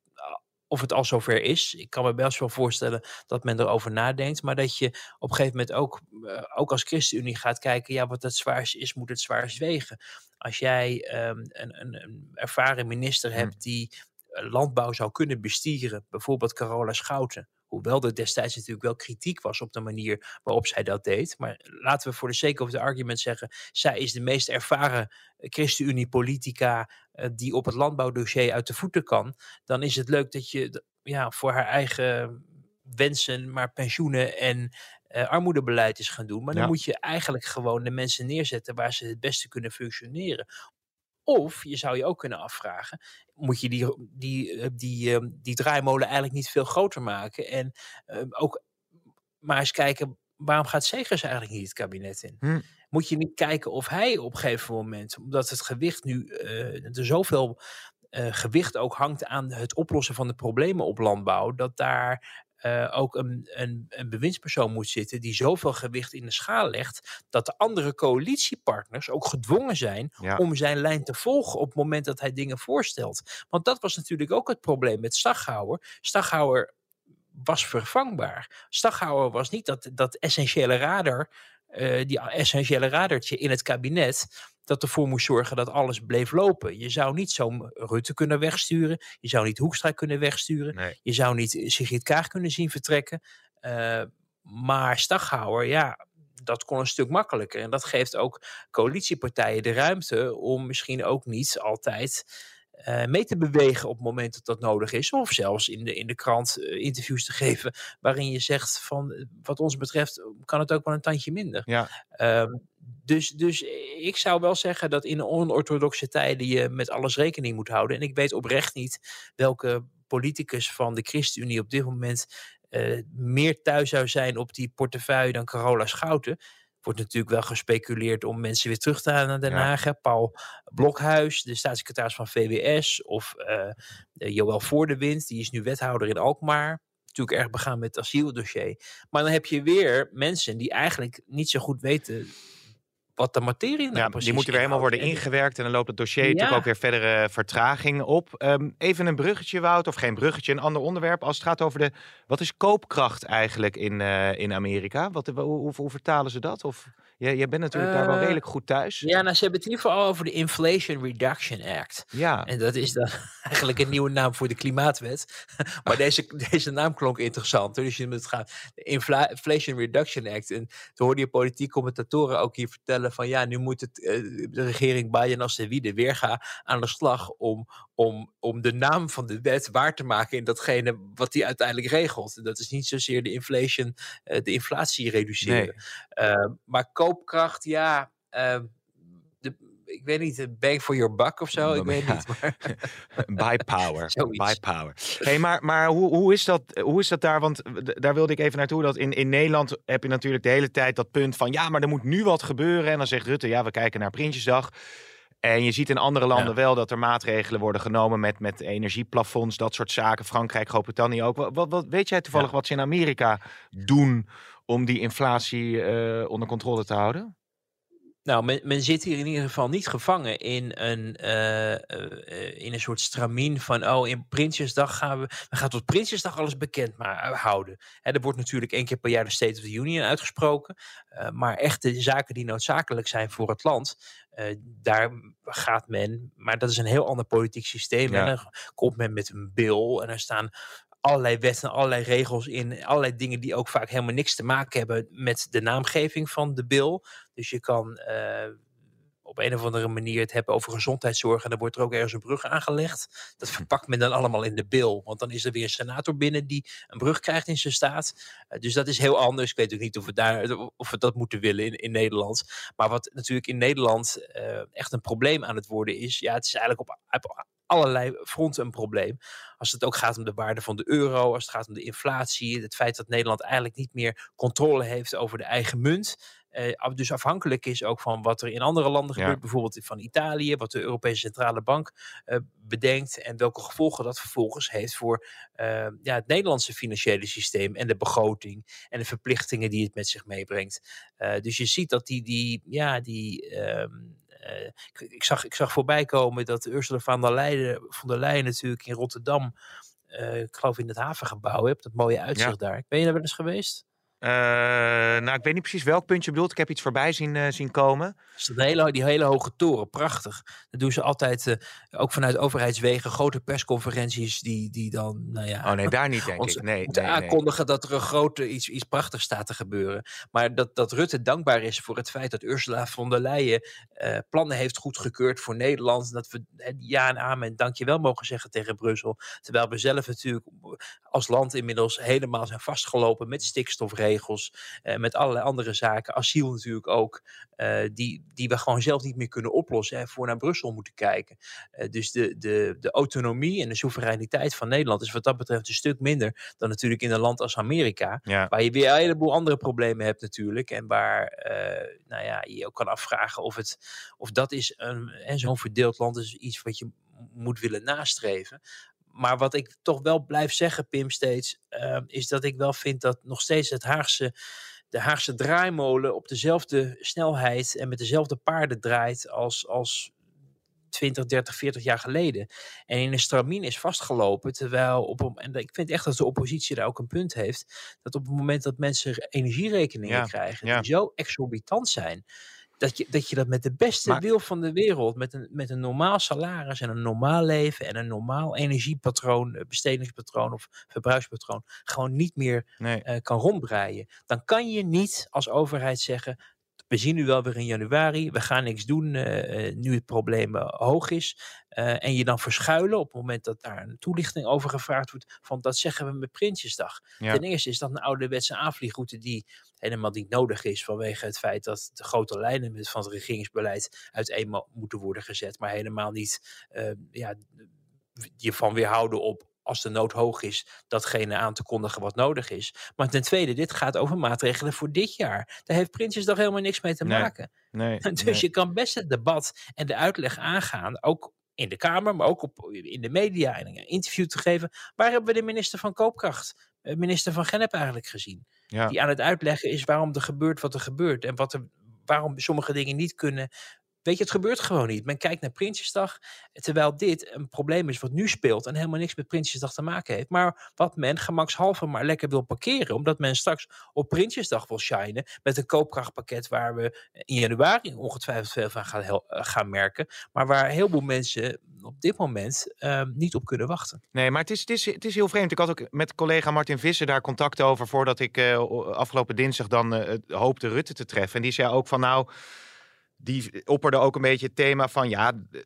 of het al zover is. Ik kan me best wel voorstellen dat men erover nadenkt. Maar dat je op een gegeven moment ook, ook als ChristenUnie gaat kijken. Ja, wat het zwaarst is, moet het zwaarst wegen. Als jij um, een, een, een, ervaren minister hebt die landbouw zou kunnen bestieren. Bijvoorbeeld Carola Schouten. Hoewel er destijds natuurlijk wel kritiek was op de manier waarop zij dat deed. Maar laten we voor de sake of the argument zeggen. Zij is de meest ervaren ChristenUnie-politica uh, die op het landbouwdossier uit de voeten kan. Dan is het leuk dat je ja, voor haar eigen wensen maar pensioenen en uh, armoedebeleid is gaan doen. Maar dan ja. moet je eigenlijk gewoon de mensen neerzetten waar ze het beste kunnen functioneren. Of je zou je ook kunnen afvragen: moet je die, die, die, uh, die draaimolen eigenlijk niet veel groter maken? En uh, ook maar eens kijken: waarom gaat Segers eigenlijk niet het kabinet in? Hm. Moet je niet kijken of hij op een gegeven moment, omdat het gewicht nu uh, er zoveel gewicht ook hangt aan het oplossen van de problemen op landbouw, dat daar uh, ook een, een, een bewindspersoon moet zitten die zoveel gewicht in de schaal legt, dat de andere coalitiepartners ook gedwongen zijn ja. om zijn lijn te volgen op het moment dat hij dingen voorstelt. Want dat was natuurlijk ook het probleem met Staghouwer. Staghouwer was vervangbaar. Staghouwer was niet dat, dat essentiële radar, uh, die essentiële radertje in het kabinet, dat ervoor moest zorgen dat alles bleef lopen. Je zou niet zo Rutte kunnen wegsturen. Je zou niet Hoekstra kunnen wegsturen. Nee. Je zou niet Sigrid Kaag kunnen zien vertrekken. Uh, maar Staghouwer, ja, dat kon een stuk makkelijker. En dat geeft ook coalitiepartijen de ruimte om misschien ook niet altijd uh, mee te bewegen op het moment dat dat nodig is. Of zelfs in de, in de krant uh, interviews te geven waarin je zegt van wat ons betreft kan het ook wel een tandje minder. Ja. Uh, dus, dus ik zou wel zeggen dat in onorthodoxe tijden je met alles rekening moet houden. En ik weet oprecht niet welke politicus van de ChristenUnie op dit moment uh, meer thuis zou zijn op die portefeuille dan Carola Schouten. wordt natuurlijk wel gespeculeerd om mensen weer terug te halen naar Den Haag. Paul Blokhuis, de staatssecretaris van VWS, of uh, Joël Voordewind, die is nu wethouder in Alkmaar. Natuurlijk erg begaan met het asieldossier. Maar dan heb je weer mensen die eigenlijk niet zo goed weten wat de materie nou ja, Die moeten weer helemaal worden ingewerkt en dan loopt het dossier natuurlijk ook weer verdere vertraging op. Ehm, even een bruggetje, Wout, of geen bruggetje, een ander onderwerp. Als het gaat over de, wat is koopkracht eigenlijk in, uh, in Amerika? Wat, hoe, hoe, hoe, vertalen ze dat? Of... Jij, jij bent natuurlijk daar wel eh, redelijk goed thuis. Ja, nou, ze hebben het in ieder geval over de Inflation Reduction Act. Ja. En dat is dan eigenlijk een nieuwe naam voor de klimaatwet. maar deze, deze naam klonk interessant. Dus je het gaat de Inflation Reduction Act. En toen hoorde je politiek commentatoren ook hier vertellen van ja, nu moet het, eh, de regering Biden als de Wiede weer gaan aan de slag om, om, om de naam van de wet waar te maken in datgene wat die uiteindelijk regelt. Dat is niet zozeer de inflation, uh, de inflatie reduceren. Nee. Uh, maar koopkracht, ja. Uh, de, ik weet niet, bang for your buck of zo. Ik weet ja. niet. Maar... Buy power. Buy power. Hey, maar maar hoe, hoe, is dat, hoe is dat daar? Want daar wilde ik even naartoe. Dat in, in Nederland heb je natuurlijk de hele tijd dat punt van... ja, maar er moet nu wat gebeuren. En dan zegt Rutte, ja, we kijken naar Prinsjesdag. En je ziet in andere landen ja. wel dat er maatregelen worden genomen met, met energieplafonds, dat soort zaken. Frankrijk, Groot-Brittannië ook. Wat, wat, wat, weet jij toevallig ja. wat ze in Amerika doen om die inflatie uh, onder controle te houden? Nou, men, men, zit hier in ieder geval niet gevangen in een, uh, uh, in een soort stramien van, oh, in Prinsjesdag gaan we, we gaan tot Prinsjesdag alles bekend maar, houden. Hè, er wordt natuurlijk één keer per jaar de State of the Union uitgesproken, uh, maar echte zaken die noodzakelijk zijn voor het land, daar gaat men, maar dat is een heel ander politiek systeem. Ja. En dan komt men met een bill en er staan allerlei wetten, allerlei regels in, allerlei dingen die ook vaak helemaal niks te maken hebben met de naamgeving van de bill. Dus je kan uh, op een of andere manier het hebben over gezondheidszorg en dan wordt er ook ergens een brug aangelegd. Dat verpakt men dan allemaal in de bill, want dan is er weer een senator binnen die een brug krijgt in zijn staat. Uh, dus dat is heel anders. Ik weet ook niet of we, daar, of we dat moeten willen in, in Nederland. Maar wat natuurlijk in Nederland uh, echt een probleem aan het worden is, ja, het is eigenlijk op, op allerlei fronten een probleem. Als het ook gaat om de waarde van de euro, als het gaat om de inflatie, het feit dat Nederland eigenlijk niet meer controle heeft over de eigen munt. Uh, dus afhankelijk is ook van wat er in andere landen gebeurt, ja. bijvoorbeeld van Italië, wat de Europese Centrale Bank uh, bedenkt en welke gevolgen dat vervolgens heeft voor uh, ja, het Nederlandse financiële systeem en de begroting en de verplichtingen die het met zich meebrengt. dus je ziet dat die, die, ja, die um, uh, ik, ik, zag, ik zag voorbij komen dat Ursula van der Leyen, van der Leyen natuurlijk in Rotterdam, uh, ik geloof in het havengebouw hebt, dat mooie uitzicht ja. daar. Ben je daar wel eens geweest? Uh, nou, ik weet niet precies welk punt je bedoelt. Ik heb iets voorbij zien, uh, zien komen. Dus dat hele, die hele hoge toren, prachtig. Dat doen ze altijd, uh, ook vanuit overheidswegen, grote persconferenties die, die dan, nou ja... Oh nee, daar niet denk ik. Nee, nee, aankondigen nee. dat er een grote, iets, iets prachtigs staat te gebeuren. Maar dat, dat Rutte dankbaar is voor het feit dat Ursula von der Leyen plannen heeft goedgekeurd voor Nederland. Dat we ja en amen dankjewel mogen zeggen tegen Brussel. Terwijl we zelf natuurlijk als land inmiddels helemaal zijn vastgelopen met stikstofregels regels, uh, met allerlei andere zaken, asiel natuurlijk ook, uh, die, die we gewoon zelf niet meer kunnen oplossen en voor naar Brussel moeten kijken. Uh, dus de, de, de autonomie en de soevereiniteit van Nederland is wat dat betreft een stuk minder dan natuurlijk in een land als Amerika, ja. waar je weer een heleboel andere problemen hebt natuurlijk en waar nou ja, je ook kan afvragen of, het, of dat is een, en zo'n verdeeld land is iets wat je moet willen nastreven maar wat ik toch wel blijf zeggen, Pim, steeds, uh, is dat ik wel vind dat nog steeds het Haagse, de Haagse draaimolen op dezelfde snelheid en met dezelfde paarden draait als, als 20, 30, 40 jaar geleden. En in een stramien is vastgelopen. Terwijl op en ik vind echt dat de oppositie daar ook een punt heeft. Dat op het moment dat mensen energierekeningen ja, krijgen, ja. die zo exorbitant zijn dat je, dat je dat met de beste maar, wil van de wereld, met een, met een normaal salaris en een normaal leven en een normaal energiepatroon, bestedingspatroon of verbruikspatroon, gewoon niet meer nee. uh, kan rondbreien. Dan kan je niet als overheid zeggen, we zien nu wel weer in januari, we gaan niks doen uh, nu het probleem uh, hoog is. Uh, en je dan verschuilen op het moment dat daar een toelichting over gevraagd wordt. Van dat zeggen we met Prinsjesdag. Ja. Ten eerste is dat een ouderwetse aanvliegroute die helemaal niet nodig is vanwege het feit dat de grote lijnen van het regeringsbeleid uiteen moeten worden gezet. Maar helemaal niet ja, je van weerhouden op als de nood hoog is, datgene aan te kondigen wat nodig is. Maar ten tweede, dit gaat over maatregelen voor dit jaar. Daar heeft Prinsjesdag helemaal niks mee te Nee, maken. Nee, Dus nee. je kan best het debat en de uitleg aangaan, ook in de Kamer, maar ook op, in de media en een interview te geven. Waar hebben we de minister van Koopkracht, eh, minister van Gennep eigenlijk gezien? Ja. Die aan het uitleggen is waarom er gebeurt wat er gebeurt en wat er, waarom sommige dingen niet kunnen. Weet je, het gebeurt gewoon niet. Men kijkt naar Prinsjesdag, terwijl dit een probleem is wat nu speelt en helemaal niks met Prinsjesdag te maken heeft. Maar wat men gemakshalve maar lekker wil parkeren, omdat men straks op Prinsjesdag wil shinen met een koopkrachtpakket waar we in januari ongetwijfeld veel van gaan, eh, gaan merken. Maar waar heel veel mensen op dit moment eh, niet op kunnen wachten. Nee, maar het is, het, is, het is heel vreemd. Ik had ook met collega Martin Visser daar contact over voordat ik eh, afgelopen dinsdag dan eh, hoopte Rutte te treffen. En die zei ook van nou, die opperde ook een beetje het thema van ja, eh,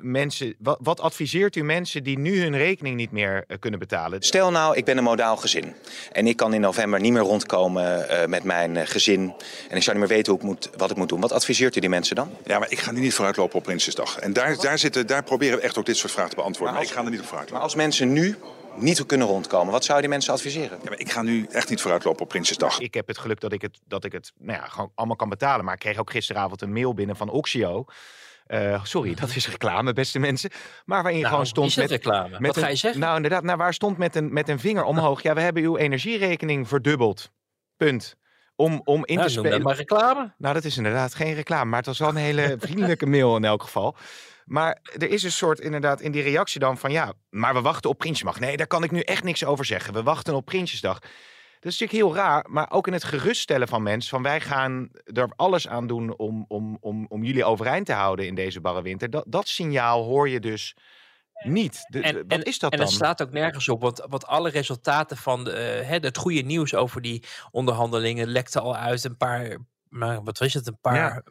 mensen, wat, wat adviseert u mensen die nu hun rekening niet meer eh, kunnen betalen? Stel nou, ik ben een modaal gezin en ik kan in november niet meer rondkomen eh, met mijn eh, gezin en ik zou niet meer weten hoe ik moet, wat ik moet doen. Wat adviseert u die mensen dan? Ja, maar ik ga nu niet vooruitlopen op Prinsjesdag. En daar, daar, zitten, daar proberen we echt ook dit soort vragen te beantwoorden. Maar Maar ik ga er niet op vooruitlopen. Maar als mensen nu niet kunnen rondkomen, wat zou je die mensen adviseren? Ja, maar ik ga nu echt niet vooruitlopen op Prinsjesdag. Ik heb het geluk dat ik het, dat ik het nou ja, gewoon allemaal kan betalen. Maar ik kreeg ook gisteravond een mail binnen van Oxio. Eh, sorry, dat is reclame, beste mensen. Maar waarin Nou, gewoon stond is met, reclame? met Wat ga een- je zeggen? Nou, inderdaad, nou, waar stond met een, met een vinger omhoog. Ja, we hebben uw energierekening verdubbeld. Punt. Om, om in Nou, te spelen. dat maar reclame. Nou, dat is inderdaad geen reclame, maar het was wel een hele vriendelijke mail in elk geval. Maar er is een soort inderdaad in die reactie dan van ja, maar we wachten op Prinsjesdag. Nee, daar kan ik nu echt niks over zeggen. We wachten op Prinsjesdag. Dat is natuurlijk heel raar, maar ook in het geruststellen van mensen van wij gaan er alles aan doen om, om, om, om jullie overeind te houden in deze barre winter. Dat, dat signaal hoor je dus niet. De- de- wat is dat en dan? het slaat ook nergens op, want, want alle resultaten van de, eh, het goede nieuws over die onderhandelingen lekte al uit een paar, maar wat is het, een paar, Ja.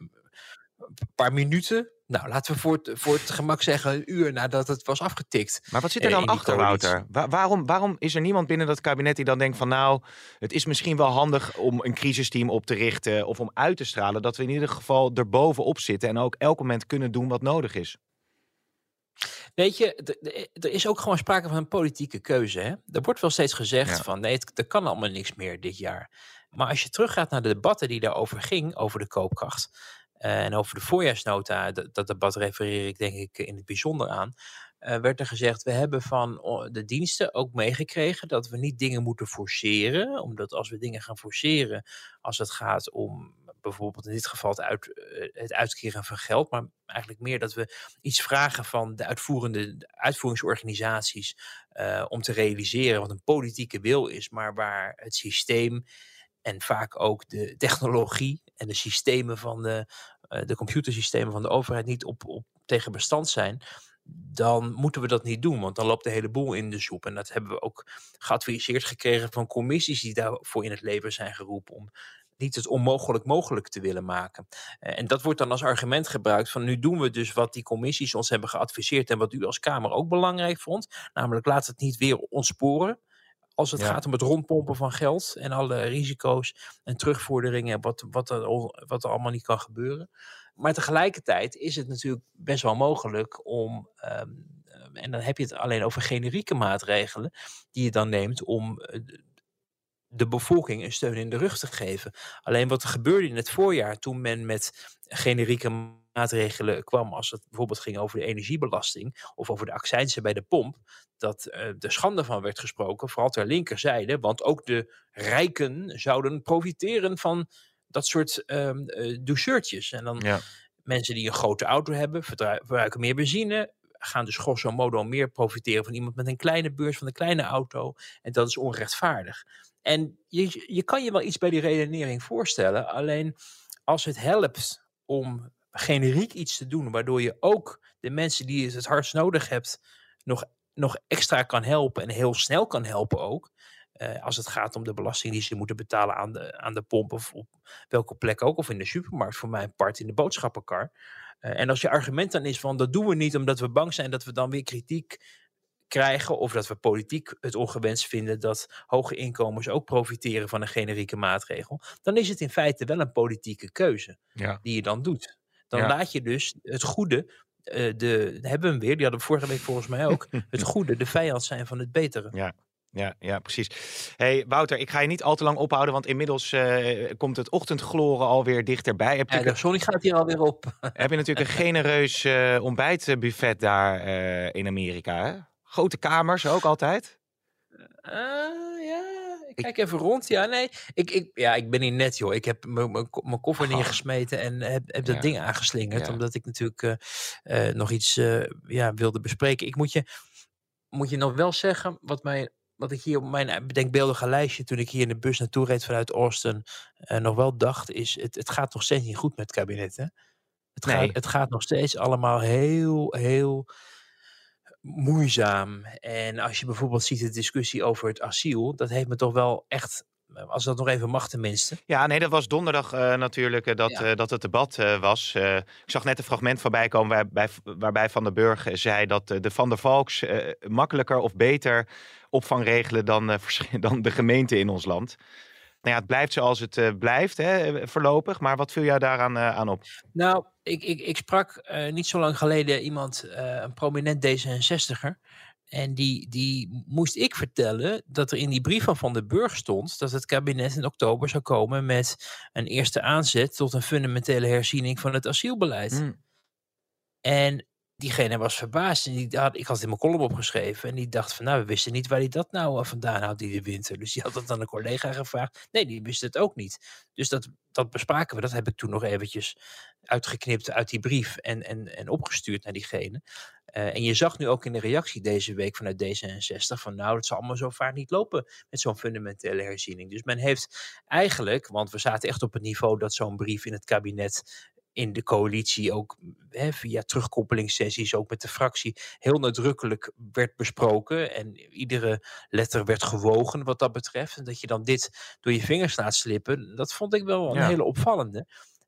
Een paar minuten. Nou, laten we voor het, voor het gemak zeggen een uur nadat het was afgetikt. Maar wat zit er eh, dan achter. Wouter? Wa- waarom, waarom is er niemand binnen dat kabinet die dan denkt van nou, het is misschien wel handig om een crisisteam op te richten of om uit te stralen dat we in ieder geval erbovenop zitten en ook elk moment kunnen doen wat nodig is? Weet je, er is ook gewoon sprake van een politieke keuze. Hè? Er wordt wel steeds gezegd Ja. van nee, het, er kan allemaal niks meer dit jaar. Maar als je teruggaat naar de debatten die daarover ging, over de koopkracht en over de voorjaarsnota, dat, debat refereer ik denk ik in het bijzonder aan, eh, werd er gezegd, we hebben van de diensten ook meegekregen dat we niet dingen moeten forceren, omdat als we dingen gaan forceren, als het gaat om bijvoorbeeld in dit geval het, uit, eh, het uitkeren van geld, maar eigenlijk meer dat we iets vragen van de uitvoerende de uitvoeringsorganisaties eh, om te realiseren wat een politieke wil is, maar waar het systeem en vaak ook de technologie en de systemen van de, eh, de computersystemen van de overheid niet op, op tegen bestand zijn, dan moeten we dat niet doen, want dan loopt de hele boel in de soep. En dat hebben we ook geadviseerd gekregen van commissies die daarvoor in het leven zijn geroepen om niet het onmogelijk mogelijk te willen maken. Eh, En dat wordt dan als argument gebruikt van nu doen we dus wat die commissies ons hebben geadviseerd en wat u als Kamer ook belangrijk vond. Namelijk laat het niet weer ontsporen. Als het Ja. gaat om het rondpompen van geld en alle risico's en terugvorderingen, wat, wat, er, wat er allemaal niet kan gebeuren. Maar tegelijkertijd is het natuurlijk best wel mogelijk om, ehm, eh, en dan heb je het alleen over generieke maatregelen, die je dan neemt om eh, de- de bevolking een steun in de rug te geven. Alleen wat er gebeurde in het voorjaar toen men met generieke maatregelen kwam, als het bijvoorbeeld ging over de energiebelasting of over de accijnsen bij de pomp, dat eh de schande van werd gesproken, vooral ter linkerzijde, want ook de rijken zouden profiteren van dat soort eh, doucheurtjes. En dan Ja. mensen die een grote auto hebben, verbruiken meer benzine, gaan dus grosso modo meer profiteren van iemand met een kleine beurs, van een kleine auto. En dat is onrechtvaardig. En je, je kan je wel iets bij die redenering voorstellen, alleen als het helpt om generiek iets te doen, waardoor je ook de mensen die het het hardst nodig hebt, nog, nog extra kan helpen en heel snel kan helpen ook. eh, als het gaat om de belasting die ze moeten betalen aan de, aan de pomp of op welke plek ook, of in de supermarkt, voor mijn part in de boodschappenkar. Eh, en als je argument dan is van dat doen we niet omdat we bang zijn dat we dan weer kritiek krijgen, of dat we politiek het ongewenst vinden dat hoge inkomens ook profiteren van een generieke maatregel, dan is het in feite wel een politieke keuze Ja. die je dan doet. Dan Ja. laat je dus het goede uh, de, hebben we hem weer, die hadden we vorige week volgens mij ook. het goede, de vijand zijn van het betere. Ja. Ja, ja, precies. Hey Wouter, ik ga je niet al te lang ophouden, want inmiddels uh, komt het ochtendgloren alweer dichterbij. Heb ja, de zon gaat hier alweer op. heb je natuurlijk een genereus uh, ontbijtbuffet daar in Amerika. Hè? Grote kamers ook altijd? ja, ik kijk even rond. Ja, nee, ik, ik, ja, ik ben hier net, joh. Ik heb mijn koffer neergesmeten en heb, heb dat ding aangeslingerd, ja. omdat ik natuurlijk nog iets ja, wilde bespreken. Ik moet je, moet je nog wel zeggen, wat mij wat ik hier op mijn bedenkbeeldige lijstje, toen ik hier in de bus naartoe reed vanuit Austin, uh, nog wel dacht, is het, het gaat nog steeds niet goed met het kabinet. Hè? Het, nee. gaat, het gaat nog steeds allemaal heel, heel moeizaam. En als je bijvoorbeeld ziet de discussie over het asiel, dat heeft me toch wel echt als dat nog even mag tenminste. Ja, nee, dat was donderdag uh, natuurlijk uh, dat, ja. uh, dat het debat was. ik zag net een fragment voorbij komen waarbij, waarbij Van der Burg zei dat de Van der Valks makkelijker of beter opvang regelen dan, dan de gemeente in ons land. Nou ja, het blijft zoals het blijft hè, voorlopig. Maar wat viel jou daaraan aan op? Nou, ik, ik, ik sprak niet zo lang geleden iemand, een prominent D66er. En die, die moest ik vertellen dat er in die brief van Van den Burg stond dat het kabinet in oktober zou komen met een eerste aanzet tot een fundamentele herziening van het asielbeleid. Mm. En diegene was verbaasd en die had, ik had het in mijn column opgeschreven en die dacht van nou we wisten niet waar hij dat nou vandaan houdt die de winter. Dus die had dat aan een collega gevraagd. Nee, die wist het ook niet. Dus dat, dat bespraken we. Dat heb ik toen nog eventjes uitgeknipt uit die brief en, en, en opgestuurd naar diegene. Uh, en je zag nu ook in de reactie deze week vanuit D66 van nou, het zal allemaal zo vaak niet lopen met zo'n fundamentele herziening. Dus men heeft eigenlijk, want we zaten echt op het niveau dat zo'n brief in het kabinet in de coalitie ook hè, via terugkoppelingssessies, ook met de fractie, heel nadrukkelijk werd besproken. En iedere letter werd gewogen wat dat betreft. En dat je dan dit door je vingers laat slippen, dat vond ik wel een ja. hele opvallende.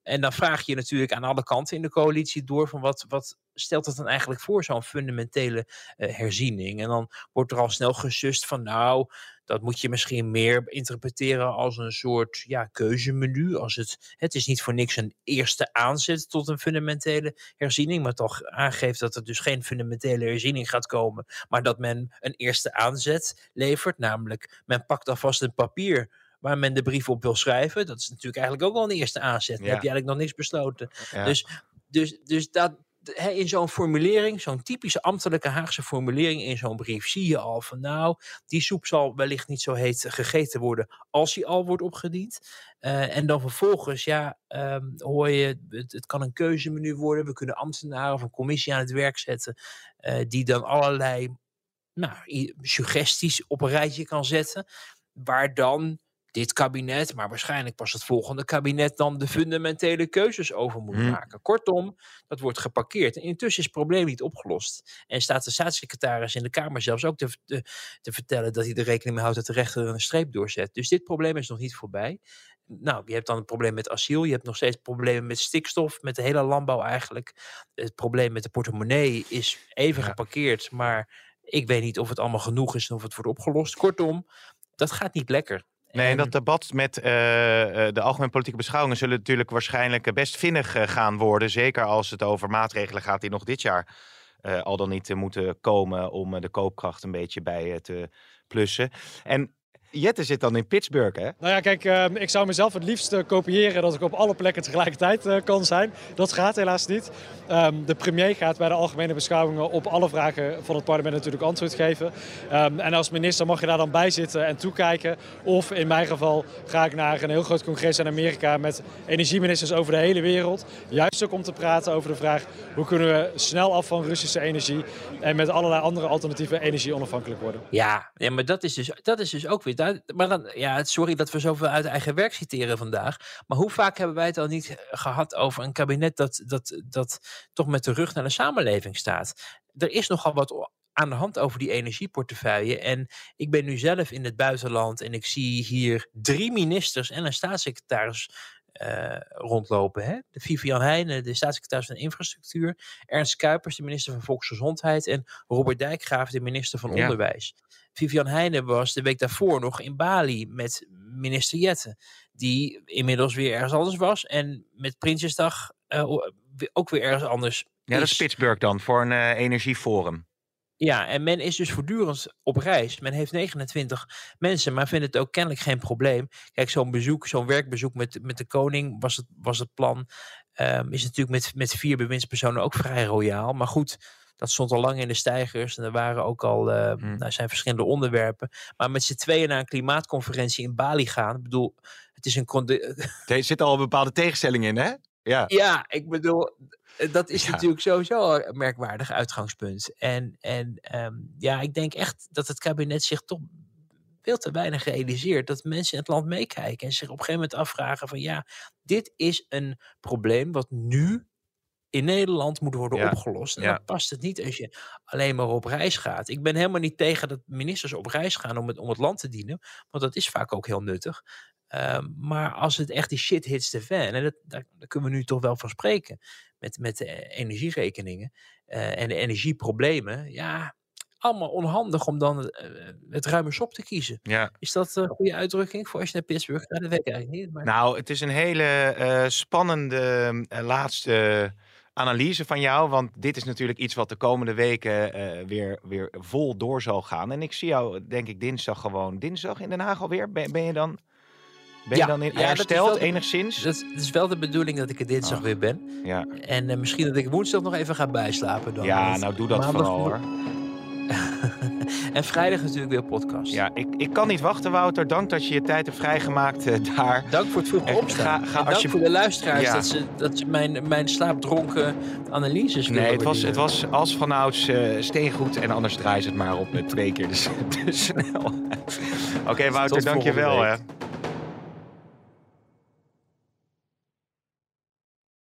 En dan vraag je natuurlijk aan alle kanten in de coalitie door van wat, wat stelt het dan eigenlijk voor, zo'n fundamentele uh, herziening. En dan wordt er al snel gesust van nou, dat moet je misschien meer interpreteren als een soort ja, keuzemenu. Als het, het is niet voor niks een eerste aanzet tot een fundamentele herziening, maar toch aangeeft dat er dus geen fundamentele herziening gaat komen, maar dat men een eerste aanzet levert, namelijk men pakt alvast een papier waar men de brief op wil schrijven. Dat is natuurlijk eigenlijk ook al een eerste aanzet. Dan ja. heb je eigenlijk nog niks besloten. Ja. Dus, dus, dus dat, in zo'n formulering, zo'n typische ambtelijke Haagse formulering in zo'n brief, zie je al van nou, die soep zal wellicht niet zo heet gegeten worden als die al wordt opgediend. Uh, en dan vervolgens, ja, um, hoor je, het, het, kan een keuzemenu worden. We kunnen ambtenaren of een commissie aan het werk zetten, uh, die dan allerlei nou, suggesties op een rijtje kan zetten, waar dan dit kabinet, maar waarschijnlijk pas het volgende kabinet dan de fundamentele keuzes over moet hmm. maken. Kortom, dat wordt geparkeerd. En intussen is het probleem niet opgelost. En staat de staatssecretaris in de Kamer zelfs ook te, te, te vertellen dat hij er rekening mee houdt dat de rechter er een streep doorzet. Dus dit probleem is nog niet voorbij. Nou, je hebt dan het probleem met asiel. Je hebt nog steeds problemen met stikstof, met de hele landbouw eigenlijk. Het probleem met de portemonnee is even ja. geparkeerd, maar ik weet niet of het allemaal genoeg is en of het wordt opgelost. Kortom, dat gaat niet lekker. Nee, en dat debat met uh, de algemene politieke beschouwingen zullen natuurlijk waarschijnlijk best vinnig uh, gaan worden. Zeker als het over maatregelen gaat die nog dit jaar uh, al dan niet moeten komen om de koopkracht een beetje bij te plussen. En Jette zit dan in Pittsburgh, hè? Nou ja, kijk, uh, ik zou mezelf het liefst uh, kopiëren dat ik op alle plekken tegelijkertijd uh, kan zijn. Dat gaat helaas niet. Um, de premier gaat bij de algemene beschouwingen op alle vragen van het parlement natuurlijk antwoord geven. Um, en als minister mag je daar dan bij zitten en toekijken. Of in mijn geval ga ik naar een heel groot congres in Amerika met energieministers over de hele wereld. Juist ook om te praten over de vraag hoe kunnen we snel af van Russische energie en met allerlei andere alternatieve energie onafhankelijk worden. Ja, ja maar dat is dus, dat is dus ook weer maar dan, ja, sorry dat we zoveel uit eigen werk citeren vandaag. Maar hoe vaak hebben wij het al niet gehad over een kabinet dat, dat, dat toch met de rug naar de samenleving staat? Er is nogal wat aan de hand over die energieportefeuille. En ik ben nu zelf in het buitenland en ik zie hier drie ministers en een staatssecretaris rondlopen. Hè? De Vivian Heijnen, de staatssecretaris van Infrastructuur. Ernst Kuipers, de minister van Volksgezondheid. En Robert Dijkgraaf, de minister van ja. Onderwijs. Vivian Heijnen was de week daarvoor nog in Bali met minister Jette. Die inmiddels weer ergens anders was. En met Prinsjesdag uh, ook weer ergens anders Ja, dat is is- Pittsburgh dan, voor een eh, energieforum. Ja, en men is dus voortdurend op reis. Men heeft 29 mensen, maar vindt het ook kennelijk geen probleem. Kijk, zo'n bezoek, zo'n werkbezoek met, met de koning was het, was het plan. Ehm, is natuurlijk met, met vier bewindspersonen ook vrij royaal. Maar goed, dat stond al lang in de stijgers. En er waren ook al Hmm. nou, zijn verschillende onderwerpen. Maar met z'n tweeën naar een klimaatconferentie in Bali gaan. Ik bedoel, het is een... Er zit al een bepaalde tegenstelling in, hè? Ja. Ja, ik bedoel, eh, dat is Ja. natuurlijk sowieso een merkwaardig uitgangspunt. En, en ehm, ja, ik denk echt dat het kabinet zich toch veel te weinig realiseert dat mensen in het land meekijken en zich op een gegeven moment afvragen van ja, dit is een probleem wat nu in Nederland moet worden Ja, opgelost. En ja. dan past het niet als je alleen maar op reis gaat. Ik ben helemaal niet tegen dat ministers op reis gaan om het, om het land te dienen, want dat is vaak ook heel nuttig. Ehm, maar als het echt die shit hits the fan, en dat, daar, daar kunnen we nu toch wel van spreken, met, met de energierekeningen eh, en de energieproblemen, ja, allemaal onhandig om dan eh, het ruime sop te kiezen. ja. Is dat een goede uitdrukking voor als je naar Pittsburgh gaat? Dat weet ik eigenlijk niet. Maar... Nou, het is een hele eh, spannende laatste analyse van jou. Want dit is natuurlijk iets wat de komende weken weer, weer vol door zal gaan. En ik zie jou, denk ik, dinsdag gewoon. Dinsdag in Den Haag alweer? Ben, ben je dan, ben Ja, je dan in, hersteld de- enigszins? Dat, dat is wel de bedoeling dat ik er dinsdag Ach. weer ben. Ja, En eh, misschien dat ik woensdag nog even ga bijslapen. Dan, ja nou doe dat vooral hoor. en vrijdag natuurlijk weer podcast. Ja, ik, ik kan niet wachten, Wouter. Dank dat je je tijd hebt vrijgemaakt eh, daar. Dank voor het vroeg Eh, opstaan. ga- ga dank alsje- voor de luisteraars Ja. dat ze, dat ze mijn, mijn slaapdronken analyses Nee, het was, het was als vanouds eh steengoed. En anders draai ze het maar op met twee keer de, de snelheid. Oké, Wouter, dank je wel.